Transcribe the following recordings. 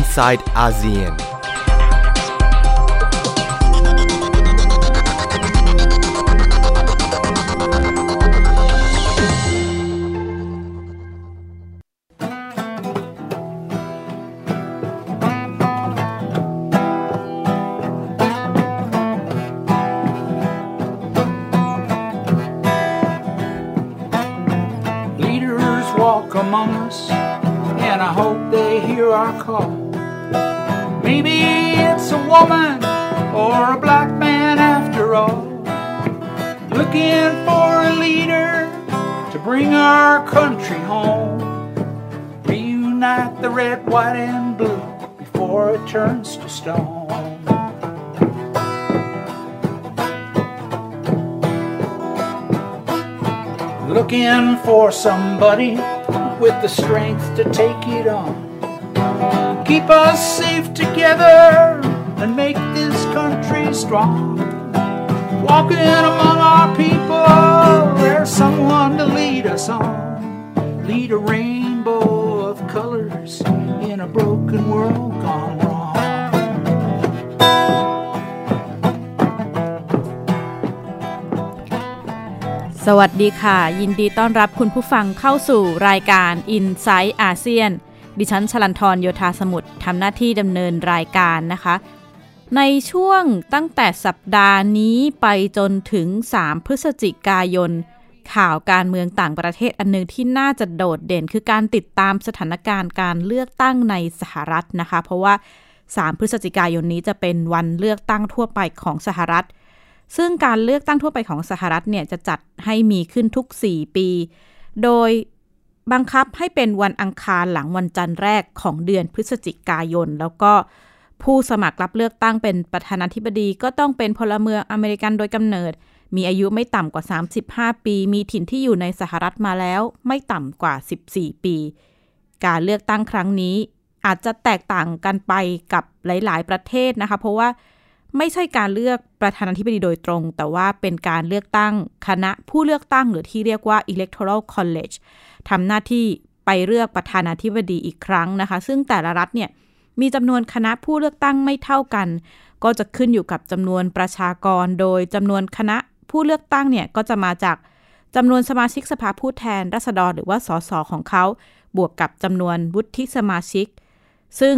inside ASEAN. Red, white, and blue before it turns to stone. Looking for somebody with the strength to take it on. Keep us safe together and make this country strong. Walking among our people, there's someone to lead us on. Lead a rainbow of colors in a broken world gone wrong. สวัสดีค่ะ ยินดีต้อนรับคุณผู้ฟังเข้าสู่รายการ i n s i ซต์อาเซียนดิฉันชลันทรโยธาสมุทรทำหน้าที่ดำเนินรายการนะคะ ในช่วงตั้งแต่สัปดาห์นี้ไปจนถึง 3 พฤศจิกายน ข่าวการเมืองต่างประเทศอันหนึงที่น่าจะโดดเด่น คือการติดตามสถานการณ์การเลือกตั้งในสหรัฐนะคะ เพราะว่า 3 พฤศจิกายนนี้จะเป็นวันเลือกตั้งทั่วไปของสหรัฐ ซึ่งการเลือกตั้งทั่วไปของสหรัฐเนี่ยจะจัดให้มีขึ้นทุก 4 ปี โดยบังคับให้เป็นวันอังคารหลังวันจันทร์แรกของเดือนพฤศจิกายน แล้วก็ผู้สมัครรับเลือกตั้งเป็นประธานาธิบดีก็ต้องเป็นพลเมืองอเมริกันโดยกำเนิด มีอายุไม่ต่ำกว่า 35 ปี มีถิ่นที่อยู่ในสหรัฐมาแล้ว ไม่ต่ำกว่า 14 ปี การเลือกตั้งครั้งนี้ อาจจะแตกต่างกันไปกับหลาย ๆ ประเทศนะคะ เพราะว่าไม่ใช่การเลือกประธานาธิบดีโดยตรง แต่ว่าเป็นการเลือกตั้งคณะผู้เลือกตั้งหรือที่เรียกว่า electoral college ทำหน้าที่ไปเลือกประธานาธิบดีอีกครั้งนะคะ ซึ่งแต่ละรัฐเนี่ยมีจำนวนคณะผู้เลือกตั้งไม่เท่ากัน ก็จะขึ้นอยู่กับจำนวนประชากร โดยจำนวนคณะ ผู้เลือกตั้งเนี่ยก็จะมาจากจำนวนสมาชิกสภาผู้แทนราษฎรหรือว่าสสของเขา บวกกับจำนวนวุฒิสมาชิก ซึ่ง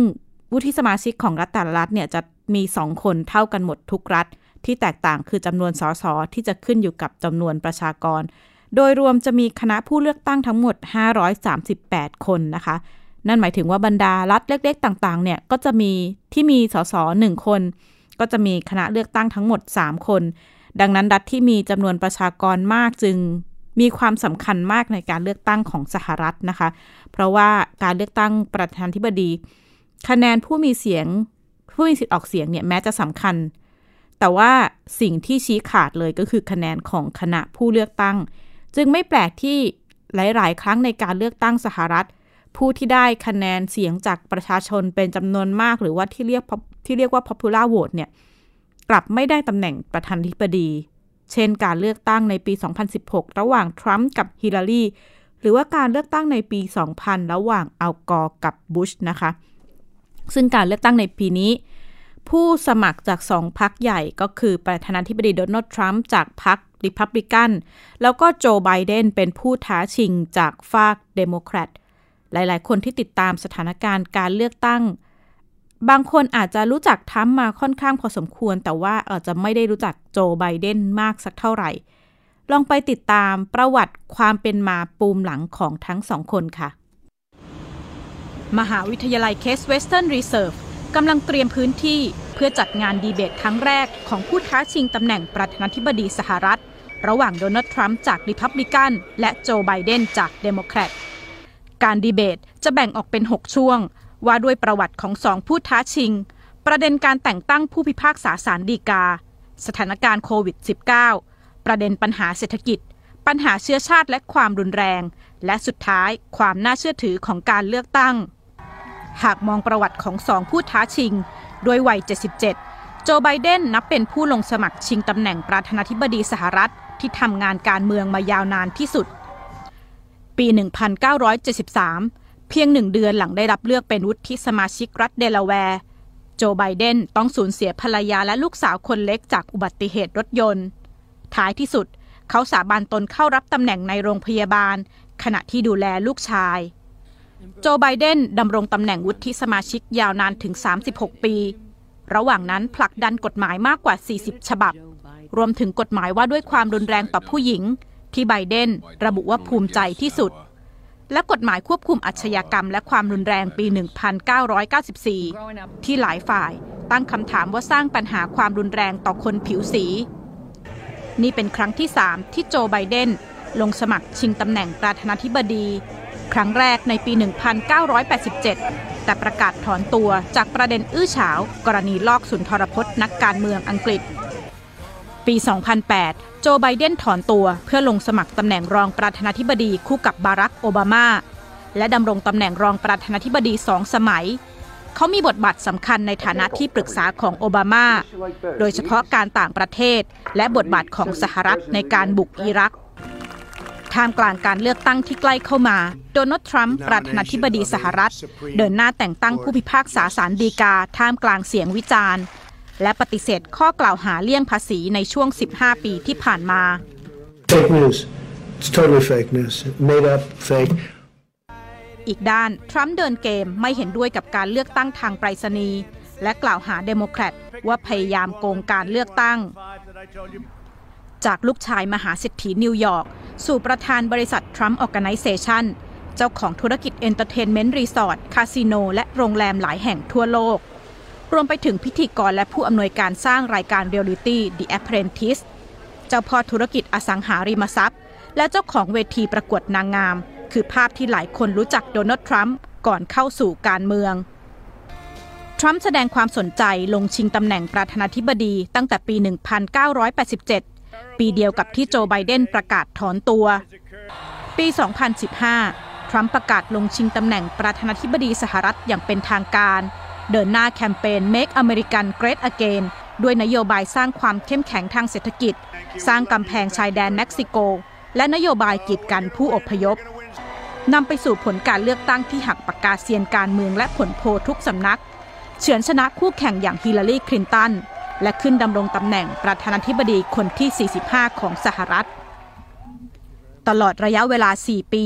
วุฒิสมาชิกของรัฐแต่ละรัฐเนี่ยจะมี2คนเท่ากันหมดทุกรัฐ ที่แตกต่างคือจำนวนสสที่จะขึ้นอยู่กับจำนวนประชากร โดยรวมจะมีคณะผู้เลือกตั้งทั้งหมด 538 คนนะคะ นั่นหมายถึงว่าบรรดารัฐเล็กๆ ต่างๆเนี่ยก็จะมีที่มีสสหนึ่งคน ก็จะมีคณะเลือกตั้งทั้งหมด 3 คน ดังนั้นรัฐที่มีจำนวนประชากรมากจึงมีความสำคัญมากในการเลือกตั้งของสหรัฐนะคะ เพราะว่าการเลือกตั้งประธานาธิบดี คะแนนผู้มีเสียงผู้มีสิทธิ์ออกเสียงเนี่ยแม้จะสำคัญ แต่ว่าสิ่งที่ชี้ขาดเลยก็คือคะแนนของคณะผู้เลือกตั้ง จึงไม่แปลกที่หลาย ๆ ครั้งในการเลือกตั้งสหรัฐ ผู้ที่ได้คะแนนเสียงจากประชาชนเป็นจำนวนมาก หรือว่าที่เรียกที่เรียกว่า popular vote เนี่ย กลับไม่ได้ตำแหน่งประธานาธิบดี เช่นการเลือกตั้งในปี 2016 ระหว่างทรัมป์กับฮิลลารีหรือว่าการเลือกตั้งในปี 2000 ระหว่างอัลกอร์กับบุชนะคะ ซึ่งการเลือกตั้งในปีนี้ ผู้สมัครจากสองพรรคใหญ่ก็คือประธานาธิบดีโดนัลด์ทรัมป์จากพรรคริพับลิกันแล้วก็โจไบเดนเป็นผู้ท้าชิงจากฟากเดโมแครตหลายๆ คนที่ติดตามสถานการณ์การเลือกตั้ง บางคนอาจจะรู้จักทรัมป์มาค่อนข้างพอสมควร แต่ว่าอาจจะไม่ได้รู้จักโจไบเดนมากสักเท่าไหร่ ลองไปติดตามประวัติความเป็นมาปูมหลังของทั้งสองคนค่ะ มหาวิทยาลัยเคสเวสเทิร์นรีเซิร์ฟกำลังเตรียมพื้นที่เพื่อจัดงานดีเบตครั้งแรกของผู้ท้าชิงตำแหน่งประธานาธิบดีสหรัฐ ระหว่างโดนัลด์ทรัมป์จากริพับลิกัน และโจไบเดนจากเดโมแครตการดีเบตจะแบ่งออกเป็น 6 ช่วง ว่าด้วยประวัติของสองผู้ท้าชิง ประเด็นการแต่งตั้งผู้พิพากษาศาลฎีกา สถานการณ์โควิด -19 ประเด็นปัญหาเศรษฐกิจ ปัญหาเชื้อชาติและความรุนแรง และสุดท้ายความน่าเชื่อถือของการเลือกตั้ง หากมองประวัติของสองผู้ท้าชิง ด้วยวัย 77 โจไบเดนนับเป็นผู้ลงสมัครชิงตำแหน่งประธานาธิบดีสหรัฐที่ทำงานการเมืองมายาวนานที่สุด ปี 1973 เพียงหนึ่งเดือนหลังได้รับเลือกเป็นวุฒิสมาชิกรัฐเดลาแวร์ โจไบเดนต้องสูญเสียภรรยาและลูกสาวคนเล็กจากอุบัติเหตุรถยนต์ ท้ายที่สุด เขาสาบานตนเข้ารับตำแหน่งในโรงพยาบาล ขณะที่ดูแลลูกชาย โจไบเดนดำรงตำแหน่งวุฒิสมาชิกยาวนานถึง 36 ปี ระหว่างนั้นผลักดันกฎหมายมากกว่า 40 ฉบับ รวมถึงกฎหมายว่าด้วยความรุนแรงต่อผู้หญิง ที่ไบเดนระบุว่าภูมิใจที่สุด และกฎหมายควบคุมอาชญากรรม และความรุนแรงปี 1994 ที่หลายฝ่ายตั้งคำถามว่าสร้างปัญหาความรุนแรงต่อคนผิวสี นี่เป็นครั้งที่ 3 ที่โจไบเดนลงสมัครชิงตำแหน่งประธานาธิบดี ครั้งแรกในปี 1987 แต่ประกาศถอนตัวจากประเด็นอื้อฉาว กรณีลอกสุนทรพจน์นักการเมืองอังกฤษ ปี 2008 โจไบเดนถอนตัวเพื่อลงสมัครตำแหน่งรองประธานาธิบดีคู่กับบารักโอบามา และดำรงตำแหน่งรองประธานาธิบดีสองสมัย เขามีบทบาทสำคัญในฐานะที่ปรึกษาของโอบามา โดยเฉพาะการต่างประเทศ และบทบาทของสหรัฐในการบุกอิรักท่ามกลางการเลือกตั้งที่ใกล้เข้ามา โดนัลด์ทรัมป์ประธานาธิบดีสหรัฐ เดินหน้าแต่งตั้งผู้พิพากษาศาลฎีกาท่ามกลางเสียงวิจารณ์ และปฏิเสธข้อกล่าวหาเลี่ยงภาษีในช่วง 15 ปีที่ผ่านมา Fake news. It's totally fake news. Made up, fake. อีกด้าน ทรัมป์เดินเกมไม่เห็นด้วยกับการเลือกตั้งทางไปรษณีย์และกล่าวหาเดโมแครตว่าพยายามโกงการเลือกตั้ง จากลูกชายมหาเศรษฐีนิวยอร์ก สู่ประธานบริษัททรัมป์ออ g a ไนเซชันเจ้าของธุรกิจ entertainment รีสอร์ทคาสิโนและโรงแรมหลายแห่งทั่วโลก รวมไปถึงพิธีกรและผู้อำนวยการสร้างรายการเรียลลิตี้ The Apprentice เจ้าพ่อธุรกิจอสังหาริมทรัพย์ และเจ้าของเวทีประกวดนางงาม คือภาพที่หลายคนรู้จักโดนัลด์ทรัมป์ก่อนเข้าสู่การเมือง ทรัมป์แสดงความสนใจลงชิงตำแหน่งประธานาธิบดีตั้งแต่ปี 1987 ปีเดียวกับที่โจไบเดนประกาศถอนตัว ปี 2015 ทรัมป์ประกาศลงชิงตำแหน่งประธานาธิบดีสหรัฐอย่างเป็นทางการ เดินหน้าแคมเปญ Make America Great Again ด้วยนโยบายสร้างความเข้มแข็งทางเศรษฐกิจ สร้างกำแพงชายแดนเม็กซิโก และนโยบายกีดกันผู้อพยพนำไปสู่ผลการเลือกตั้งที่หักปากกาเซียนการเมืองและผลโพลทุกสำนัก เฉือนชนะคู่แข่งอย่างฮิลลารีคลินตัน และขึ้นดำรงตำแหน่งประธานาธิบดีคนที่ 45 ของสหรัฐ ตลอดระยะเวลา 4 ปี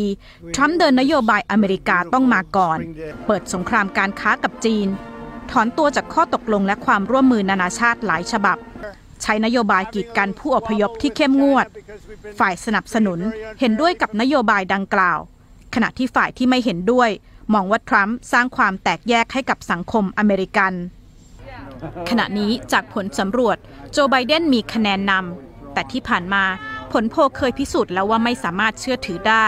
ทรัมป์เดินนโยบายอเมริกาต้องมาก่อน เปิดสงครามการค้ากับจีน ถอนตัวจากข้อตกลงและความร่วมมือนานาชาติหลายฉบับ ใช้นโยบายกีดกันผู้อพยพที่เข้มงวด ฝ่ายสนับสนุนเห็นด้วยกับนโยบายดังกล่าว ขณะที่ฝ่ายที่ไม่เห็นด้วย มองว่าทรัมป์สร้างความแตกแยกให้กับสังคมอเมริกัน ขณะนี้จากผลสำรวจโจไบเดนมีคะแนนนำแต่ที่ผ่านมา ลโพเคยพิสูจน์แล้วว่าไม่สามารถเชื่อถือได้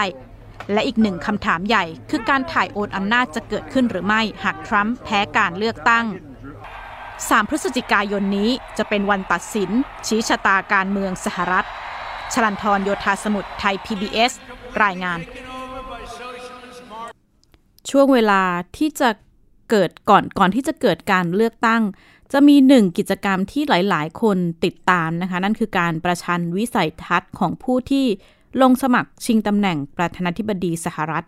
และอีกหนึ่งคำถามใหญ่ คือการถ่ายโอนอำนาจจะเกิดขึ้นหรือไม่หากทรัมป์แพ้การเลือกตั้ง 3 พฤศจิกายนนี้จะเป็นวันตัดสิน ชี้ชะตาการเมืองสหรัฐ ชลันทรโยธาสมุทรไทย PBS รายงาน ช่วงเวลาที่จะเกิดก่อนก่อนที่จะเกิดการเลือกตั้ง จะมีหนึ่งกิจกรรมที่หลาย ๆ คนติดตามนะคะ นั่นคือการประชันวิสัยทัศน์ของผู้ที่ลงสมัครชิงตำแหน่งประธานาธิบดีสหรัฐ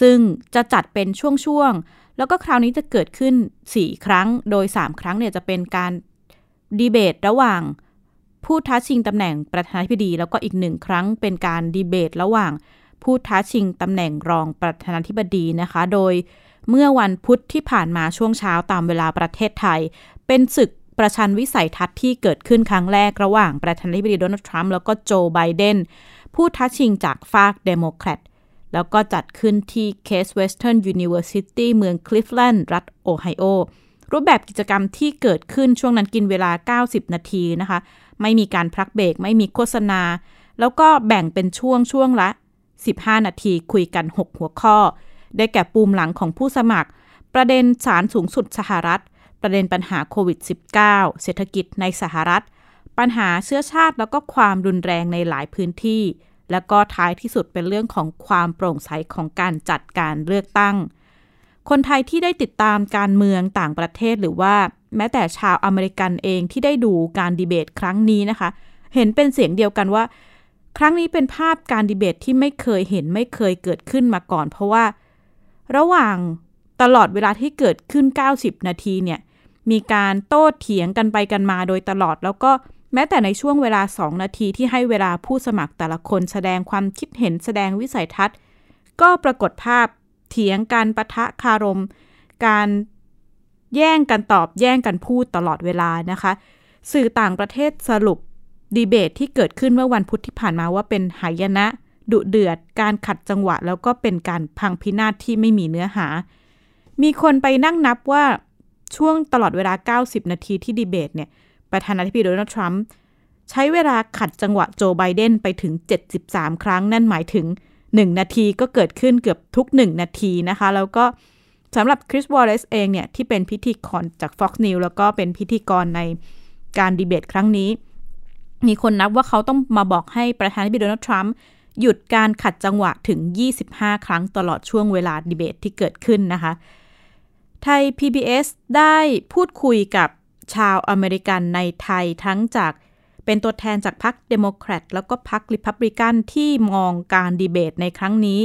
ซึ่งจะจัดเป็นช่วง ๆ แล้วก็คราวนี้จะเกิดขึ้น 4 ครั้ง โดย 3 ครั้งเนี่ยจะเป็นการดีเบตระหว่างผู้ท้าชิงตำแหน่งประธานาธิบดี แล้วก็อีกหนึ่งครั้งเป็นการดีเบตระหว่างผู้ท้าชิงตำแหน่งรองประธานาธิบดีนะคะ โดย เมื่อวันพุธที่ผ่านมาช่วงเช้าตามเวลาประเทศไทย เป็นศึกประชันวิสัยทัศน์ที่เกิดขึ้นครั้งแรกระหว่างประธานาธิบดีโดนัลด์ทรัมป์แล้วก็โจไบเดนผู้ท้าชิงจากฟากเดโมแครตแล้วก็จัดขึ้นที่ Case Western University เมืองคลิฟแลนด์รัฐโอไฮโอรูปแบบกิจกรรมที่เกิดขึ้นช่วงนั้นกินเวลา 90 นาทีนะคะ ไม่มีการพักเบรก ไม่มีโฆษณา แล้วก็แบ่งเป็นช่วงช่วงละ 15 นาทีคุยกัน 6 หัวข้อ ได้แก่ปูมหลังของผู้สมัคร ประเด็นศาลสูงสุดสหรัฐ ประเด็นปัญหาโควิด -19 เศรษฐกิจในสหรัฐ ปัญหาเชื้อชาติแล้วก็ความรุนแรงในหลายพื้นที่ แล้วก็ท้ายที่สุดเป็นเรื่องของความโปร่งใสของการจัดการเลือกตั้ง คนไทยที่ได้ติดตามการเมืองต่างประเทศหรือว่า แม้แต่ชาวอเมริกันเองที่ได้ดูการดีเบตครั้งนี้นะคะ เห็นเป็นเสียงเดียวกันว่าครั้งนี้เป็นภาพการดีเบตที่ไม่เคยเห็นไม่เคยเกิดขึ้นมาก่อน เพราะว่า ระหว่างตลอดเวลาที่เกิดขึ้น 90 นาทีเนี่ยมีการโต้เถียงกันไปกันมาโดยตลอด แล้วก็แม้แต่ในช่วงเวลา 2 นาทีที่ให้เวลาผู้สมัครแต่ละคนแสดงความคิดเห็นแสดงวิสัยทัศน์ ก็ปรากฏภาพเถียงกันปะทะคารม การแย่งกันตอบแย่งกันพูดตลอดเวลานะคะ สื่อต่างประเทศสรุปดีเบตที่เกิดขึ้นเมื่อวันพุธที่ผ่านมาว่าเป็นหายนะ ดุเดือด การขัดจังหวะ แล้วก็เป็นการพังพินาศที่ไม่มีเนื้อหา มีคนไปนั่งนับว่าช่วงตลอดเวลา 90 นาทีที่ดีเบตเนี่ย ประธานาธิบดีโดนัลด์ทรัมป์ใช้เวลาขัดจังหวะโจไบเดนไปถึง 73 ครั้ง นั่นหมายถึง 1 นาทีก็เกิดขึ้นเกือบทุก 1 นาทีนะคะ แล้วก็สำหรับคริสวอลเลซเองเนี่ย ที่เป็นพิธีกรจาก Fox News แล้วก็เป็นพิธีกรในการดีเบตครั้งนี้ มีคนนับว่าเขาต้องมาบอกให้ประธานาธิบดีโดนัลด์ทรัมป์ หยุดการขัดจังหวะถึง 25 ครั้งตลอดช่วงเวลาดีเบตที่เกิดขึ้นนะคะ ไทย PBS ได้พูดคุยกับชาวอเมริกันในไทยทั้งจากเป็นตัวแทนจากพรรคเดโมแครตแล้วก็พรรคริพับลิกันที่มองการดีเบตในครั้งนี้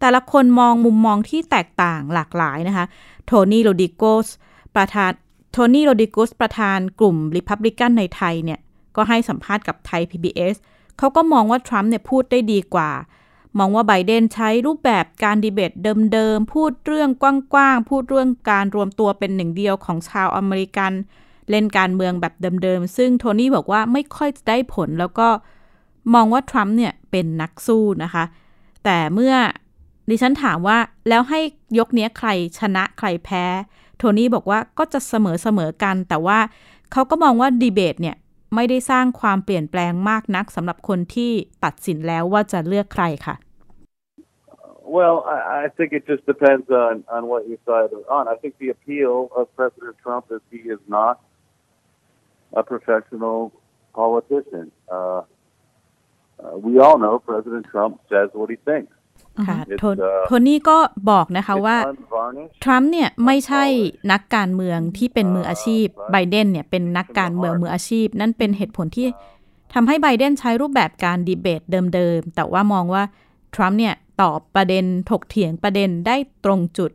แต่ละคนมองมุมมองที่แตกต่างหลากหลายนะคะ โทนี่โรดิโกสประธานโทนี่โรดิโกสประธานกลุ่มริพับลิกันในไทยเนี่ย ก็ให้สัมภาษณ์กับไทย PBS เขาก็มองว่าทรัมป์เนี่ยพูดได้ดีกว่า มองว่าไบเดนใช้รูปแบบการดีเบตเดิมๆ พูดเรื่องกว้างๆ พูดเรื่องการรวมตัวเป็นหนึ่งเดียวของชาวอเมริกัน เล่นการเมืองแบบเดิมๆ ซึ่งโทนี่บอกว่าไม่ค่อยจะได้ผลแล้วก็มองว่าทรัมป์เนี่ยเป็นนักสู้นะคะ แต่เมื่อดิฉันถามว่าแล้วให้ยกเนี้ยใครชนะใครแพ้ โทนี่บอกว่าก็จะเสมอๆกัน แต่ว่าเขาก็มองว่าดีเบตเนี่ย ไม่ได้สร้างความเปลี่ยนแปลงมากนักสำหรับคนที่ตัดสินแล้วว่าจะเลือกใครค่ะ Well, I, I think it just depends on, on what you side are on. I think the appeal of President Trump is he is not a professional politician. Uh, uh, we all know President Trump says what he thinks. ค่ะ It's, โท uh, โทนี่ก็บอกนะคะ It's ว่า unvarnished. ทรัมป์เนี่ยไม่ใช่นักการเมืองที่เป็นมืออาชีพไบเดนเนี่ยเป็นนักการเมืองมืออาชีพ นั่นเป็นเหตุผลที่ทำให้ไบเดนใช้รูปแบบการดีเบตเดิมๆ แต่ว่ามองว่าทรัมป์เนี่ยตอบประเด็นถกเถียงประเด็นได้ตรงจุด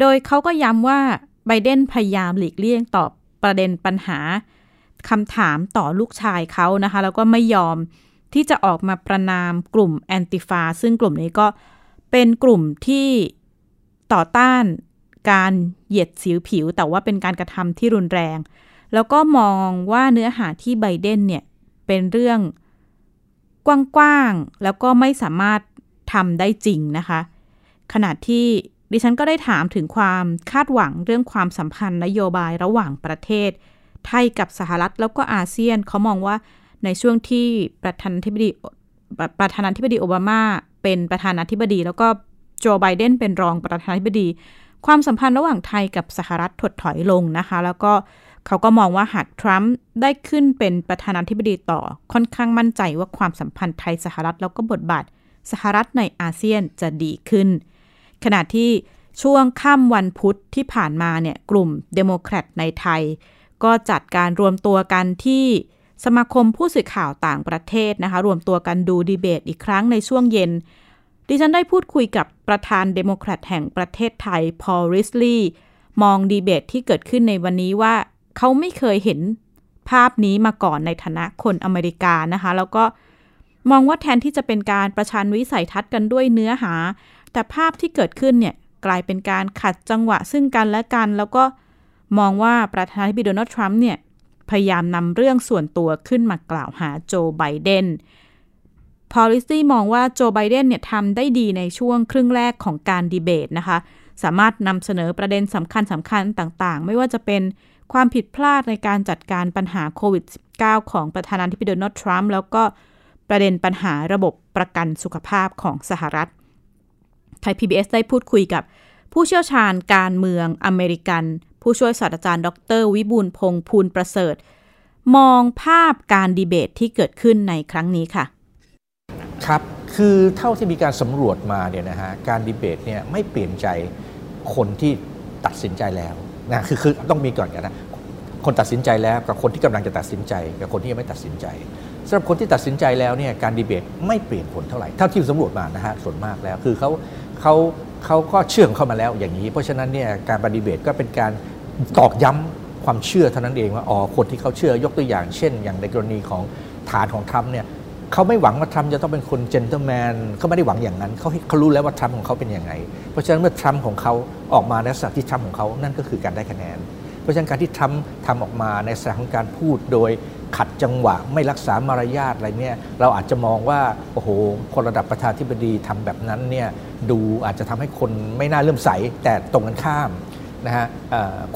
โดยเขาก็ย้ำว่าไบเดนพยายามหลีกเลี่ยงตอบประเด็นปัญหาคำถามต่อลูกชายเขานะคะ แล้วก็ไม่ยอมที่จะออกมาประนามกลุ่มแอนติฟา ซึ่งกลุ่มนี้ก็ เป็นกลุ่มที่ต่อต้านการเหยียดสีผิว แต่ว่าเป็นการกระทำที่รุนแรง แล้วก็มองว่าเนื้อหาที่ไบเดนเนี่ยเป็นเรื่องกว้างๆ แล้วก็ไม่สามารถทำได้จริงนะคะ ขณะที่ดิฉันก็ได้ถามถึงความคาดหวังเรื่องความสัมพันธ์นโยบายระหว่างประเทศ ไทยกับสหรัฐแล้วก็อาเซียนเขามองว่าในช่วงที่ประธานาธิบดีประธานาธิบดีโอบามา เป็นประธานาธิบดี แล้วก็โจไบเดนเป็นรองประธานาธิบดี ความสัมพันธ์ระหว่างไทยกับสหรัฐถดถอยลงนะคะ แล้วก็เขาก็มองว่าหากทรัมป์ได้ขึ้นเป็นประธานาธิบดีต่อ ค่อนข้างมั่นใจว่าความสัมพันธ์ไทยสหรัฐแล้วก็บทบาทสหรัฐในอาเซียนจะดีขึ้น ขณะที่ช่วงค่ำวันพุธที่ผ่านมาเนี่ยกลุ่มเดโมแครตในไทย ก็จัดการรวมตัวกันที่ สมาคมผู้สื่อข่าวต่างประเทศนะคะ รวมตัวกันดูดีเบตอีกครั้งในช่วงเย็น ดิฉันได้พูดคุยกับประธานเดโมแครตแห่งประเทศไทย พอลลิสลีย์มองดีเบตที่เกิดขึ้นในวันนี้ว่า เขาไม่เคยเห็นภาพนี้มาก่อนในฐานะคนอเมริกานะคะ แล้วก็มองว่าแทนที่จะเป็นการประชันวิสัยทัศน์กันด้วยเนื้อหา แต่ภาพที่เกิดขึ้นเนี่ยกลายเป็นการขัดจังหวะซึ่งกันและกัน แล้วก็มองว่าประธานาธิบดีโดนัลด์ทรัมป์เนี่ย พยายามนำเรื่องส่วนตัวขึ้นมากล่าวหาโจไบเดนพอลิซี่มองว่าโจไบเดนเนี่ยทำได้ดีในช่วงครึ่งแรกของการดีเบตนะคะ สามารถนำเสนอประเด็นสำคัญสำคัญต่างๆ ไม่ว่าจะเป็นความผิดพลาดในการจัดการปัญหาโควิด -19 ของประธานาธิบดีโดนัลด์ทรัมป์แล้วก็ประเด็นปัญหาระบบประกันสุขภาพของสหรัฐ ไทย PBS ได้พูดคุยกับผู้เชี่ยวชาญการเมืองอเมริกัน ผู้ช่วยศาสตราจารย์ ดร วิบูลพงษ์ภูลประเสริฐ มองภาพการดีเบตที่เกิดขึ้นในครั้งนี้ค่ะ ครับ คือเท่าที่มีการสำรวจมาเนี่ยนะฮะ การดีเบตเนี่ยไม่เปลี่ยนใจคนที่ตัดสินใจแล้วนะคือคือต้องมีก่อนกันนะคนตัดสินใจแล้วกับคนที่กำลังจะตัดสินใจ กับคนที่ยังไม่ตัดสินใจสำหรับคนที่ตัดสินใจแล้วเนี่ยการดีเบตไม่เปลี่ยนผลเท่าไหร่เท่าที่สำรวจมานะฮะส่วนมากแล้วคือเขาเขา เขาก็เชื่อของเขามาแล้วอย่างนี้ เพราะฉะนั้นเนี่ยการดีเบตก็เป็นการตอกย้ำความเชื่อเท่านั้นเองว่าอ๋อคนที่เขาเชื่อยกตัวอย่าง เช่น อย่างในกรณีของฐานของทรัมป์เนี่ยเขาไม่หวังว่าทรัมป์จะต้องเป็นคน gentleman เขาไม่ได้หวังอย่างนั้นเขาเขารู้แล้วว่าทรัมป์ของเขาเป็นยังไง เพราะฉะนั้นเมื่อทรัมป์ของเขาออกมาในลักษณะที่ทรัมป์ของเขานั่นก็คือการได้คะแนน เพราะฉะนั้นการที่ทรัมป์ทำออกมาในลักษณะของการพูดโดยขัดจังหวะไม่รักษามารยาทอะไรเนี่ยเราอาจจะมองว่าโอ้โหคนระดับประธานาธิบดีทำแบบนั้นเนี่ยดูอาจจะทำให้คนไม่น่าเลื่มใสแต่ตรงกันข้ามนะฮะ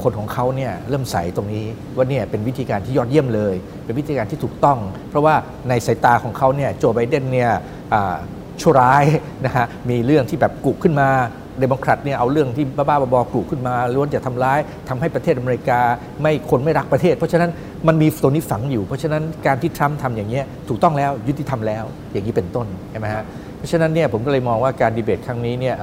คนของเขาเนี่ยเริ่มใสตรงนี้ว่าเนี่ยเป็นวิธีการที่ยอดเยี่ยมเลย เป็นวิธีการที่ถูกต้อง เพราะว่าในสายตาของเขาเนี่ยโจไบเดนเนี่ยชั่วร้ายนะฮะมีเรื่องที่แบบกุขึ้นมา เดโมแครตเนี่ยเอาเรื่องที่บ้าๆบอๆกลุ่ขึ้นมาล้วนจะทำร้ายทำให้ประเทศอเมริกาไม่คนไม่รักประเทศ เพราะฉะนั้นมันมีตัวนี้ฝังอยู่ เพราะฉะนั้นการที่ทรัมป์ทำอย่างเงี้ยถูกต้องแล้วยุติธรรมแล้วอย่างนี้เป็นต้นใช่ไหมฮะเพราะฉะนั้นเนี่ยผมก็เลยมองว่าการดีเบตครั้งนี้เนี่ย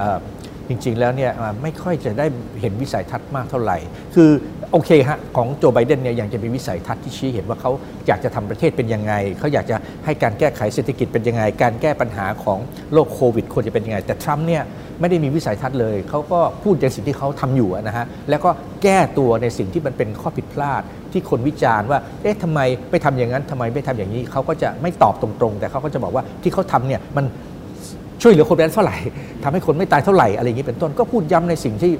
จริง ๆ แล้วเนี่ยไม่ค่อยจะได้เห็นวิสัยทัศน์มากเท่าไหร่ คือโอเคฮะของโจไบเดนเนี่ยยังจะมีวิสัยทัศน์ที่ชี้เห็นว่าเขาอยากจะทำประเทศเป็นยังไง เขาอยากจะให้การแก้ไขเศรษฐกิจเป็นยังไง การแก้ปัญหาของโรคโควิดควรจะเป็นยังไง แต่ทรัมป์เนี่ยไม่ได้มีวิสัยทัศน์เลย เขาก็พูดในสิ่งที่เขาทำอยู่นะฮะ แล้วก็แก้ตัวในสิ่งที่มันเป็นข้อผิดพลาดที่คนวิจารณ์ว่า เอ๊ะทำไมไม่ทำอย่างนั้นทำไมไม่ทำอย่างนี้ เขาก็จะไม่ตอบตรงๆ แต่เขาก็จะบอกว่าที่เขาทำเนี่ยมัน ช่วยเหลือคนไปเท่าไหร่ทำให้คนไม่ตายเท่าไหร่อะไรอย่างนี้เป็นต้นก็พูดย้ำในสิ่งที่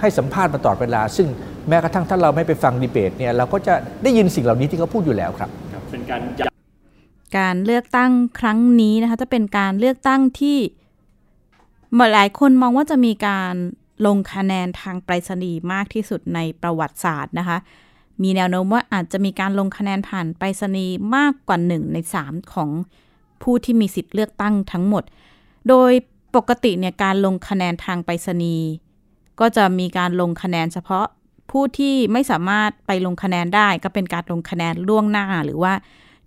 ให้สัมภาษณ์มาตลอดเวลา ซึ่งแม้กระทั่งถ้าเราไม่ไปฟังดีเบตเนี่ยเราก็จะได้ยินสิ่งเหล่านี้ที่เขาพูดอยู่แล้วครับเป็นการย้การเลือกตั้งครั้งนี้นะคะจะเป็นการเลือกตั้งที่หลายคนมองว่าจะมีการลงคะแนนทางไปรษณีย์มากที่สุดในประวัติศาสตร์นะคะ มีแนวโน้มว่าอาจจะมีการลงคะแนนผ่านไปรษณีย์มากกว่า 1 ใน 3 ของผู้ที่มีสิทธิ์เลือกตั้งทั้งหมด โดยปกติเนี่ยการลงคะแนนทางไปรษณีย์ก็จะมีการลงคะแนนเฉพาะผู้ที่ไม่สามารถไปลงคะแนนได้ ก็เป็นการลงคะแนนล่วงหน้าหรือว่า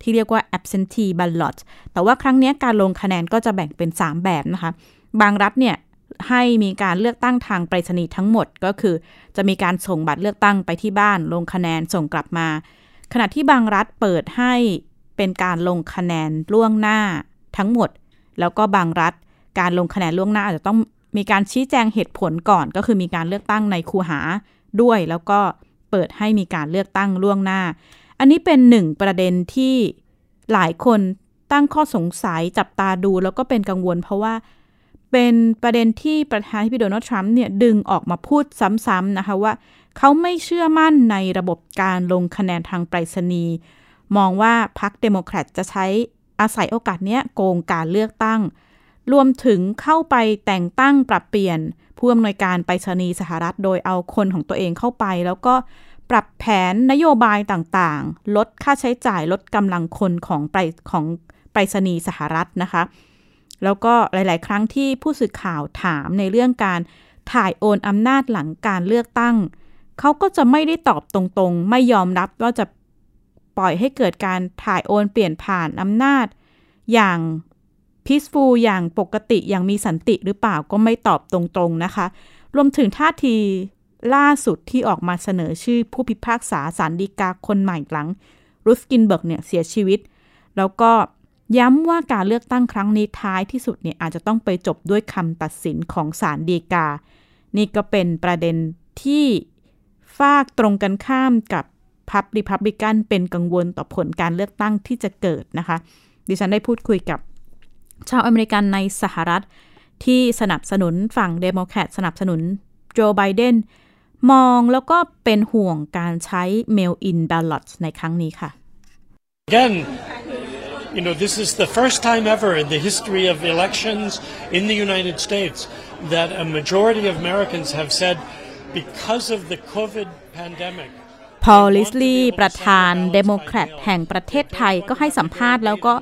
ที่เรียกว่า absentee ballot แต่ว่าครั้งนี้การลงคะแนนก็จะแบ่งเป็น 3 แบบนะคะ บางรัฐเนี่ยให้มีการเลือกตั้งทางไปรษณีย์ทั้งหมดก็คือ จะมีการส่งบัตรเลือกตั้งไปที่บ้าน ลงคะแนนส่งกลับมา ขณะที่บางรัฐเปิดให้เป็นการลงคะแนนล่วงหน้าทั้งหมด แล้วก็บางรัฐ การลงคะแนนล่วงหน้าอาจจะต้องมีการชี้แจงเหตุผลก่อน ก็คือมีการเลือกตั้งในคูหาด้วย แล้วก็เปิดให้มีการเลือกตั้งล่วงหน้า อันนี้เป็นหนึ่งประเด็นที่หลายคนตั้งข้อสงสัยจับตาดูแล้วก็เป็นกังวล เพราะว่าเป็นประเด็นที่ประธานาธิบดีโดนัลด์ทรัมป์เนี่ยดึงออกมาพูดซ้ำๆนะคะว่าเขาไม่เชื่อมั่นในระบบการลงคะแนนทางไปรษณีย์มองว่าพรรคเดโมแครตจะใช้อาศัยโอกาสเนี้ยโกงการเลือกตั้ง รวมถึงเข้าไปแต่งตั้งปรับเปลี่ยนผู้อำนวยการไปรษณีย์สหรัฐ โดยเอาคนของตัวเองเข้าไป แล้วก็ปรับแผนนโยบายต่างๆ ลดค่าใช้จ่ายลดกำลังคนของไปของไปรษณีย์สหรัฐนะคะ แล้วก็หลาย ๆ ครั้งที่ผู้สื่อข่าวถามในเรื่องการถ่ายโอนอำนาจหลังการเลือกตั้ง เขาก็จะไม่ได้ตอบตรงๆ ไม่ยอมรับว่าจะปล่อยให้เกิดการถ่ายโอนเปลี่ยนผ่านอำนาจ อย่าง peaceful อย่างปกติอย่างมีสันติหรือเปล่าก็ไม่ตอบตรงๆนะคะ รวมถึงท่าทีล่าสุดที่ออกมาเสนอชื่อผู้พิพากษาศาลฎีกาคนใหม่หลังรูธกินส์เบิร์กเนี่ยเสียชีวิต แล้วก็ย้ำว่าการเลือกตั้งครั้งนี้ท้ายที่สุดเนี่ยอาจจะต้องไปจบด้วยคำตัดสินของศาลฎีกา นี่ก็เป็นประเด็นที่ฟากตรงกันข้ามกับพรรคริพับลิกันเป็นกังวลต่อผลการเลือกตั้งที่จะเกิดนะคะ ดิฉันได้พูดคุยกับ ชาวอเมริกันในสหรัฐ ที่สนับสนุนฝั่งเดโมแครตสนับสนุนโจไบเดนมองแล้วก็เป็นห่วงการใช้ mail in ballots ในครั้งนี้ค่ะ Again, you know, this is the first time ever in the history of elections in the United States that a majority of Americans have said because of the COVID pandemic. พอลลิสลีย์ประธานเดโมแครตแห่งประเทศไทยก็ให้สัมภาษณ์แล้วก็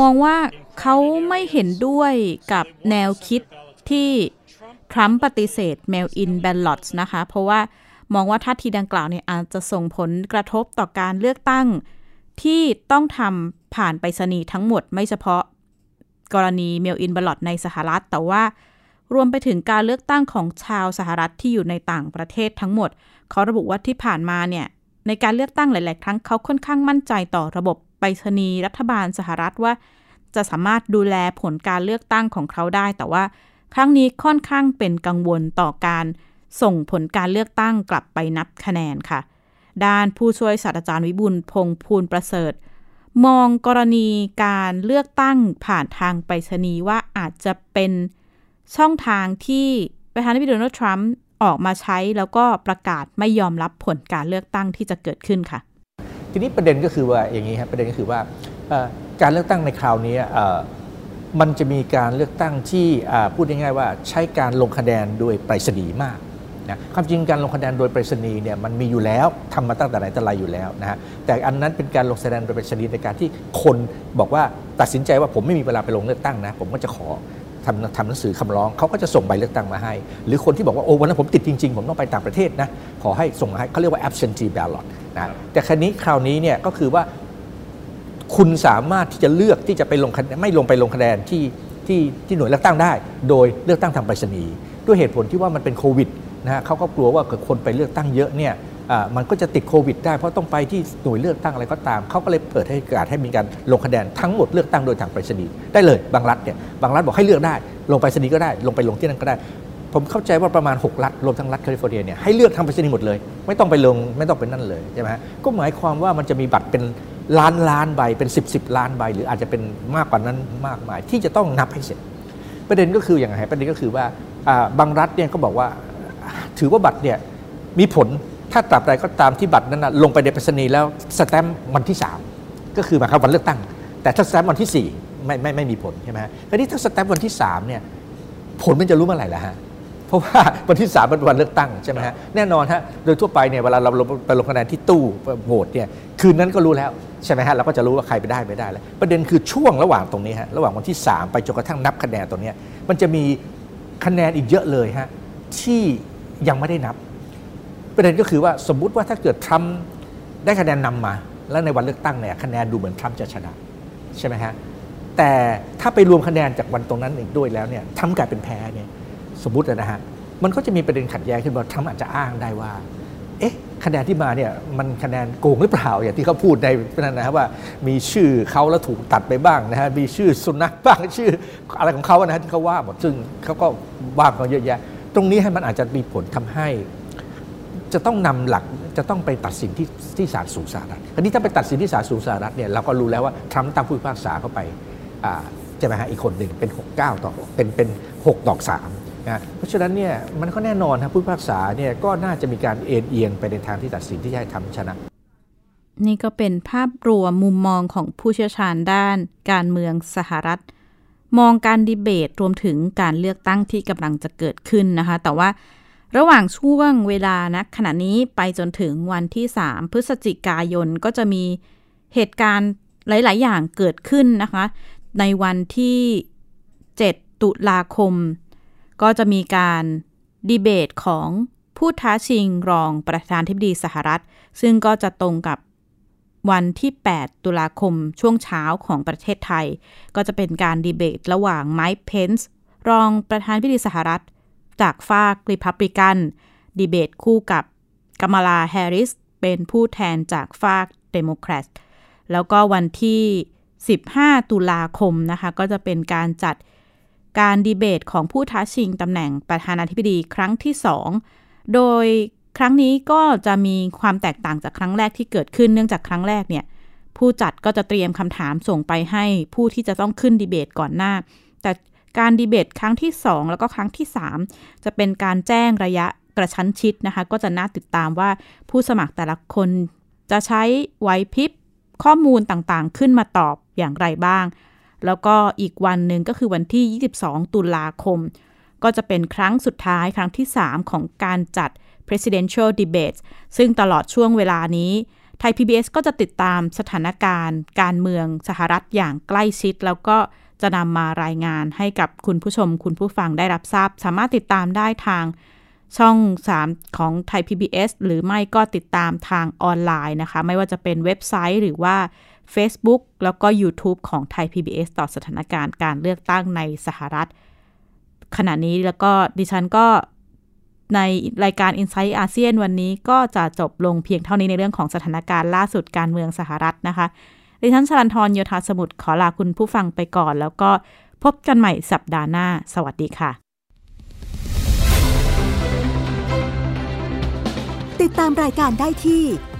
มองว่า เขาไม่เห็นด้วยกับแนวคิดที่ทรัมป์ปฏิเสธ mail in ballots นะคะ เพราะว่ามองว่าท่าทีดังกล่าวเนี่ยอาจจะส่งผลกระทบต่อการเลือกตั้งที่ต้องทำผ่านไปรษณีย์ทั้งหมด ไม่เฉพาะกรณี mail in ballot ในสหรัฐ แต่ว่ารวมไปถึงการเลือกตั้งของชาวสหรัฐที่อยู่ในต่างประเทศทั้งหมด เขาระบุว่าที่ผ่านมาเนี่ย ในการเลือกตั้งหลาย ๆ ครั้งเขาค่อนข้างมั่นใจต่อระบบไปรษณีย์รัฐบาลสหรัฐว่า จะสามารถดูแลผลการเลือกตั้งของเขาได้ แต่ว่าครั้งนี้ค่อนข้างเป็นกังวลต่อการส่งผลการเลือกตั้งกลับไปนับคะแนนค่ะ ด้านผู้ช่วยศาสตราจารย์วิบุญพงพูลประเสริฐ มองกรณีการเลือกตั้งผ่านทางไปรษณีย์ว่าอาจจะเป็นช่องทางที่ประธานาธิบดีโดนัลด์ทรัมป์ออกมาใช้แล้วก็ประกาศไม่ยอมรับผลการเลือกตั้งที่จะเกิดขึ้นค่ะ ทีนี้ประเด็นก็คือว่าอย่างนี้ครับประเด็นก็คือว่า การเลือกตั้งในคราวนี้มันจะมีการเลือกตั้งที่พูดง่ายๆว่าใช้การลงคะแนนโดยไปรษณีย์มากนะความจริงการลงคะแนนโดยไปรษณีย์เนี่ยมันมีอยู่แล้วทำมาตั้งแต่ไหนแต่ไรอยู่แล้วนะฮะแต่อันนั้นเป็นการลงคะแนนโดยไปรษณีย์ในการที่คนบอกว่าตัดสินใจว่าผมไม่มีเวลาไปลงเลือกตั้งนะผมก็จะขอทำทำหนังสือคำร้องเขาก็จะส่งใบเลือกตั้งมาให้ หรือคนที่บอกว่า โอ้วันนั้นผมติดจริง ๆ ผมต้องไปต่างประเทศนะ ขอให้ส่งมาให้เขาเรียกว่า absentee ballot นะแต่ครั้นี้คราวนี้เนี่ยก็คือว่า คุณสามารถที่จะเลือกที่จะไปลงไม่ลงไปลงคะแนนที่ที่ที่หน่วยเลือกตั้งได้ โดยเลือกตั้งทางไปรษณีย์ด้วยเหตุผลที่ว่ามันเป็นโควิดนะฮะเขาก็กลัวว่าเกิดคนไปเลือกตั้งเยอะเนี่ยมันก็จะติดโควิดได้เพราะต้องไปที่หน่วยเลือกตั้งอะไรก็ตาม เขาก็เลยเปิดให้การให้มีการลงคะแนนทั้งหมดเลือกตั้งโดยทางไปรษณีย์ได้เลยบางรัฐเนี่ยบางรัฐบอกให้เลือกได้ ลงไปรษณีย์ก็ได้ ลงไปลงที่นั่นก็ได้ ผมเข้าใจว่าประมาณ 6 รัฐรวมทั้งรัฐแคลิฟอร์เนียเนี่ยให้เลือกทางไปรษณีย์หมดเลย ไม่ต้องไปลงไม่ต้องเป็นนั่นเลยใช่ไหมก็หมายความว่ามันจะมีบัตรเป็น ล้านล้านใบเป็น 10บสล้านใบ หรืออาจจะเป็นมากกว่านั้นมากมาย ที่จะต้องนับให้เสร็จ ประเด็นก็คืออย่างไรประเด็นก็คือว่าบางรัฐเนี่ยก็บอกว่าถือว่าบัตรเนี่ยมีผลถ้าตราบใดก็ตามที่บัตรนั้นนะลงไปในไปรษณีย์แล้วสแตมป์วันที่ 3 ก็คือหมายความวันเลือกตั้ง แต่ถ้าสแตมป์วันที่ 4 ไม่ไม่ไม่มีผลใช่ไหมทีนี้ถ้าสแตมป์วันที่3เนี่ยผลมันจะรู้เมื่อไหร่ล่ะฮะเพราะว่าวันที่ 3 เป็นวันเลือกตั้งใช่ไหมฮะแน่นอนฮะโดยทั่วไปเนี่ยเวลาเราไปลงคะแนนที่ตู้โหวตเนี่ยคืนนั้นก็รู้แล้ว ใช่ไหมฮะเราก็จะรู้ว่าใครไปได้ไม่ได้แล้วประเด็นคือช่วงระหว่างตรงนี้ฮะระหว่างวันที่ 3 ไปจนกระทั่งนับคะแนนตรงนี้มันจะมีคะแนนอีกเยอะเลยฮะที่ยังไม่ได้นับ ประเด็นก็คือว่าสมมุติว่าถ้าเกิดทรัมป์ได้คะแนนนำมา แล้วในวันเลือกตั้งเนี่ยคะแนนดูเหมือนทรัมป์จะชนะใช่ไหมฮะแต่ถ้าไปรวมคะแนนจากวันตรงนั้นอีกด้วยแล้วเนี่ยทรัมป์กลายเป็นแพ้เนี่ยสมมตินะฮะมันก็จะมีประเด็นขัดแย้งขึ้นว่าทรัมป์อาจจะอ้างได้ว่า เอ๊ะคะแนนที่มาเนี่ยมันคะแนนโกงหรือเปล่าอย่างที่เขาพูดในนั้นนะครับว่ามีชื่อเขาแล้วถูกตัดไปบ้างนะฮะมีชื่อสุนัขบ้างชื่ออะไรของเขานะฮะที่เขาว่าหมดซึ่งเขาก็ว่ากันเยอะแยะ ตรงนี้ให้มันอาจจะมีผลทำให้ จะต้องนำหลักจะต้องไปตัดสินที่ที่ศาลสูงสหรัฐอันนี้ถ้าไปตัดสินที่ศาลสูงสหรัฐเนี่ยเราก็รู้แล้วว่าทรัมป์ตั้งผู้พิพากษาเข้าไปใช่ไหมฮะอีกคนหนึ่งเป็น 6 9 ต่อเป็นเป็น6ต่อ3 นะเพราะฉะนั้นเนี่ยมันก็แน่นอนครับผู้พิพากษาเนี่ยก็น่าจะมีการเอ็นเอียงไปในทางที่ตัดสินที่ให้ทำชนะ นี่ก็เป็นภาพรวมมุมมองของผู้เชี่ยวชาญด้านการเมืองสหรัฐ มองการดีเบตรวมถึงการเลือกตั้งที่กำลังจะเกิดขึ้นนะคะ แต่ว่าระหว่างช่วงเวลานะขณะนี้ไปจนถึงวันที่ 3 พฤศจิกายนก็จะมีเหตุการณ์หลาย ๆ อย่างเกิดขึ้นนะคะ ในวันที่ 7 ตุลาคม ก็จะมีการดีเบตของผู้ท้าชิงรองประธานธิบดีสหรัฐ ซึ่งก็จะตรงกับวันที่ 8 ตุลาคมช่วงเช้าของประเทศไทย ก็จะเป็นการดีเบตระหว่างไมค์เพนส์รองประธานาธิบดีสหรัฐ จากฟากรีพับลิกัน ดีเบตคู่กับคามาลาแฮร์ริส เป็นผู้แทนจากฟากเดโมแครตแล้วก็วันที่ 15 ตุลาคมนะคะ ก็จะเป็นการจัด การดีเบตของผู้ท้าชิงตำแหน่งประธานาธิบดีครั้งที่ 2 โดยครั้งนี้ก็จะมีความแตกต่างจากครั้งแรกที่เกิดขึ้นเนื่องจากครั้งแรกเนี่ยผู้จัดก็จะเตรียมคำถามส่งไปให้ผู้ที่จะต้องขึ้นดีเบตก่อนหน้า แต่การดีเบตครั้งที่ 2 แล้วก็ครั้งที่ 3 จะเป็นการแจ้งระยะกระชั้นชิดนะคะ ก็จะน่าติดตามว่าผู้สมัครแต่ละคนจะใช้ไหวพริบข้อมูลต่างๆ ขึ้นมาตอบอย่างไรบ้าง แล้วก็อีกวันหนึ่งก็คือวันที่ 22 ตุลาคม ก็จะเป็นครั้งสุดท้ายครั้งที่ 3 ของการจัด presidential debates ซึ่งตลอดช่วงเวลานี้ไทย PBS ก็จะติดตามสถานการณ์ การเมืองสหรัฐอย่างใกล้ชิด แล้วก็จะนำมารายงานให้กับคุณผู้ชม คุณผู้ฟังได้รับทราบ สามารถติดตามได้ทางช่อง 3 ของไทย PBS หรือไม่ก็ติดตามทางออนไลน์นะคะ ไม่ว่าจะเป็นเว็บไซต์หรือว่า Facebook แล้วก็ YouTube ของไทย PBS ต่อสถานการณ์การเลือกตั้งในสหรัฐ ขณะนี้แล้วก็ดิฉันก็ในรายการ i n s i ซต์อาเซียนวันนี้ก็จะจบลงเพียงเท่านี้ในเรื่องของสถานการณ์ล่าสุดการเมืองสหรัฐนะคะ ดิฉันชลันทรโยธาสมุทรขอลาคุณผู้ฟังไปก่อน แล้วก็พบกันใหม่สัปดาห์หน้า สวัสดีค่ะ ติดตามรายการได้ที่